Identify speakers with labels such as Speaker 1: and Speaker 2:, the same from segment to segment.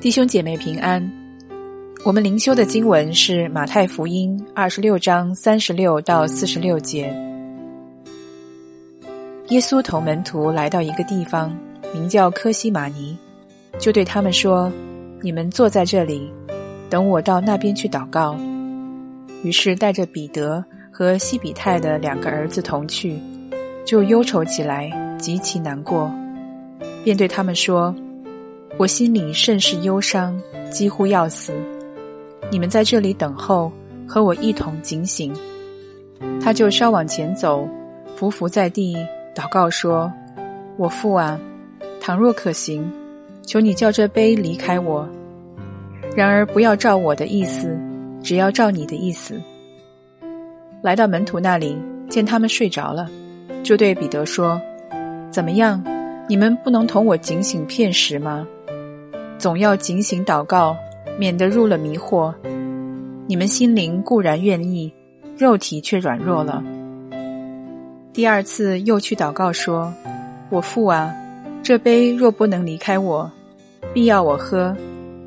Speaker 1: 弟兄姐妹平安。我们灵修的经文是马太福音二十六章三十六到四十六节。耶稣同门徒来到一个地方，名叫科西玛尼，就对他们说：“你们坐在这里，等我到那边去祷告。”于是带着彼得和西比泰的两个儿子同去，就忧愁起来，极其难过，便对他们说。我心里甚是忧伤，几乎要死。你们在这里等候，和我一同警醒。他就稍往前走，伏伏在地，祷告说：“我父啊，倘若可行，求你叫这杯离开我。然而不要照我的意思，只要照你的意思。”来到门徒那里，见他们睡着了，就对彼得说：“怎么样？你们不能同我警醒片时吗？”总要警醒祷告，免得入了迷惑。你们心灵固然愿意，肉体却软弱了。第二次又去祷告说：“我父啊，这杯若不能离开我，必要我喝，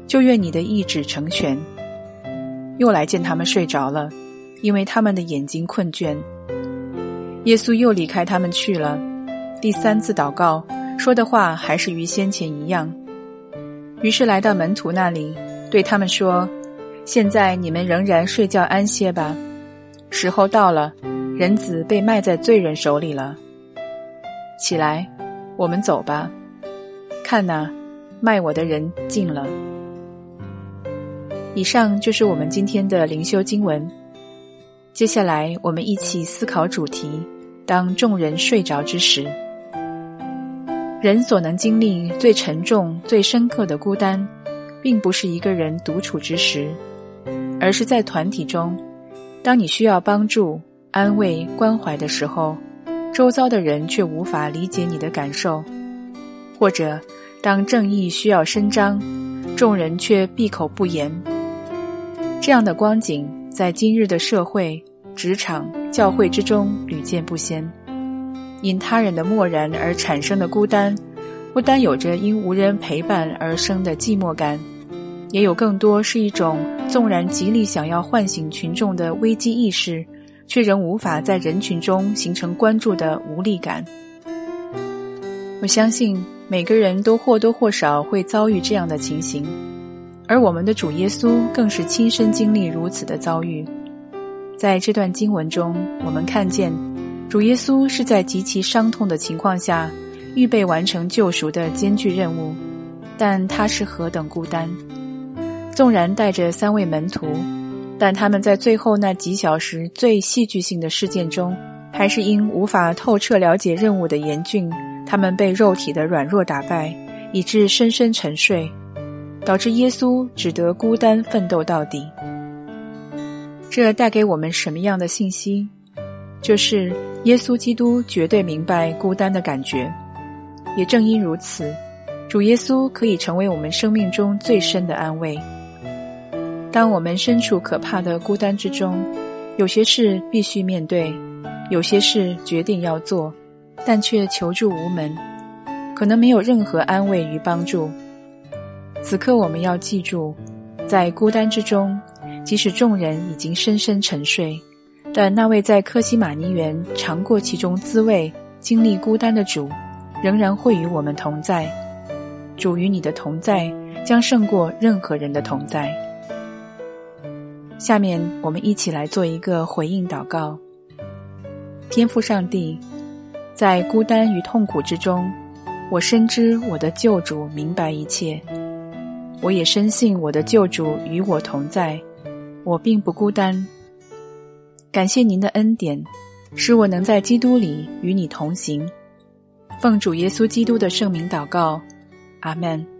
Speaker 1: 就愿你的意志成全。”又来见他们睡着了，因为他们的眼睛困倦。耶稣又离开他们去了。第三次祷告说的话还是与先前一样。于是来到门徒那里，对他们说：“现在你们仍然睡觉安歇吧，时候到了，人子被卖在罪人手里了。起来，我们走吧。看呐，卖我的人进了。”以上就是我们今天的灵修经文。接下来，我们一起思考主题：当众人睡着之时。人所能经历最沉重、最深刻的孤单，并不是一个人独处之时，而是在团体中。当你需要帮助、安慰、关怀的时候，周遭的人却无法理解你的感受；或者当正义需要伸张，众人却闭口不言。这样的光景，在今日的社会、职场、教会之中屡见不鲜。因他人的漠然而产生的孤单，不单有着因无人陪伴而生的寂寞感，也有更多是一种纵然极力想要唤醒群众的危机意识，却仍无法在人群中形成关注的无力感。我相信每个人都或多或少会遭遇这样的情形，而我们的主耶稣更是亲身经历如此的遭遇。在这段经文中，我们看见。主耶稣是在极其伤痛的情况下，预备完成救赎的艰巨任务，但他是何等孤单！纵然带着三位门徒，但他们在最后那几小时最戏剧性的事件中，还是因无法透彻了解任务的严峻，他们被肉体的软弱打败，以致深深沉睡，导致耶稣只得孤单奋斗到底。这带给我们什么样的信息？就是耶稣基督绝对明白孤单的感觉，也正因如此，主耶稣可以成为我们生命中最深的安慰。当我们身处可怕的孤单之中，有些事必须面对，有些事决定要做，但却求助无门，可能没有任何安慰与帮助。此刻我们要记住，在孤单之中，即使众人已经深深沉睡。但那位在科西玛尼园尝过其中滋味、经历孤单的主，仍然会与我们同在。主与你的同在，将胜过任何人的同在。下面我们一起来做一个回应祷告。天父上帝，在孤单与痛苦之中，我深知我的救主明白一切，我也深信我的救主与我同在，我并不孤单。感谢您的恩典，使我能在基督里与你同行。奉主耶稣基督的圣名祷告，阿门。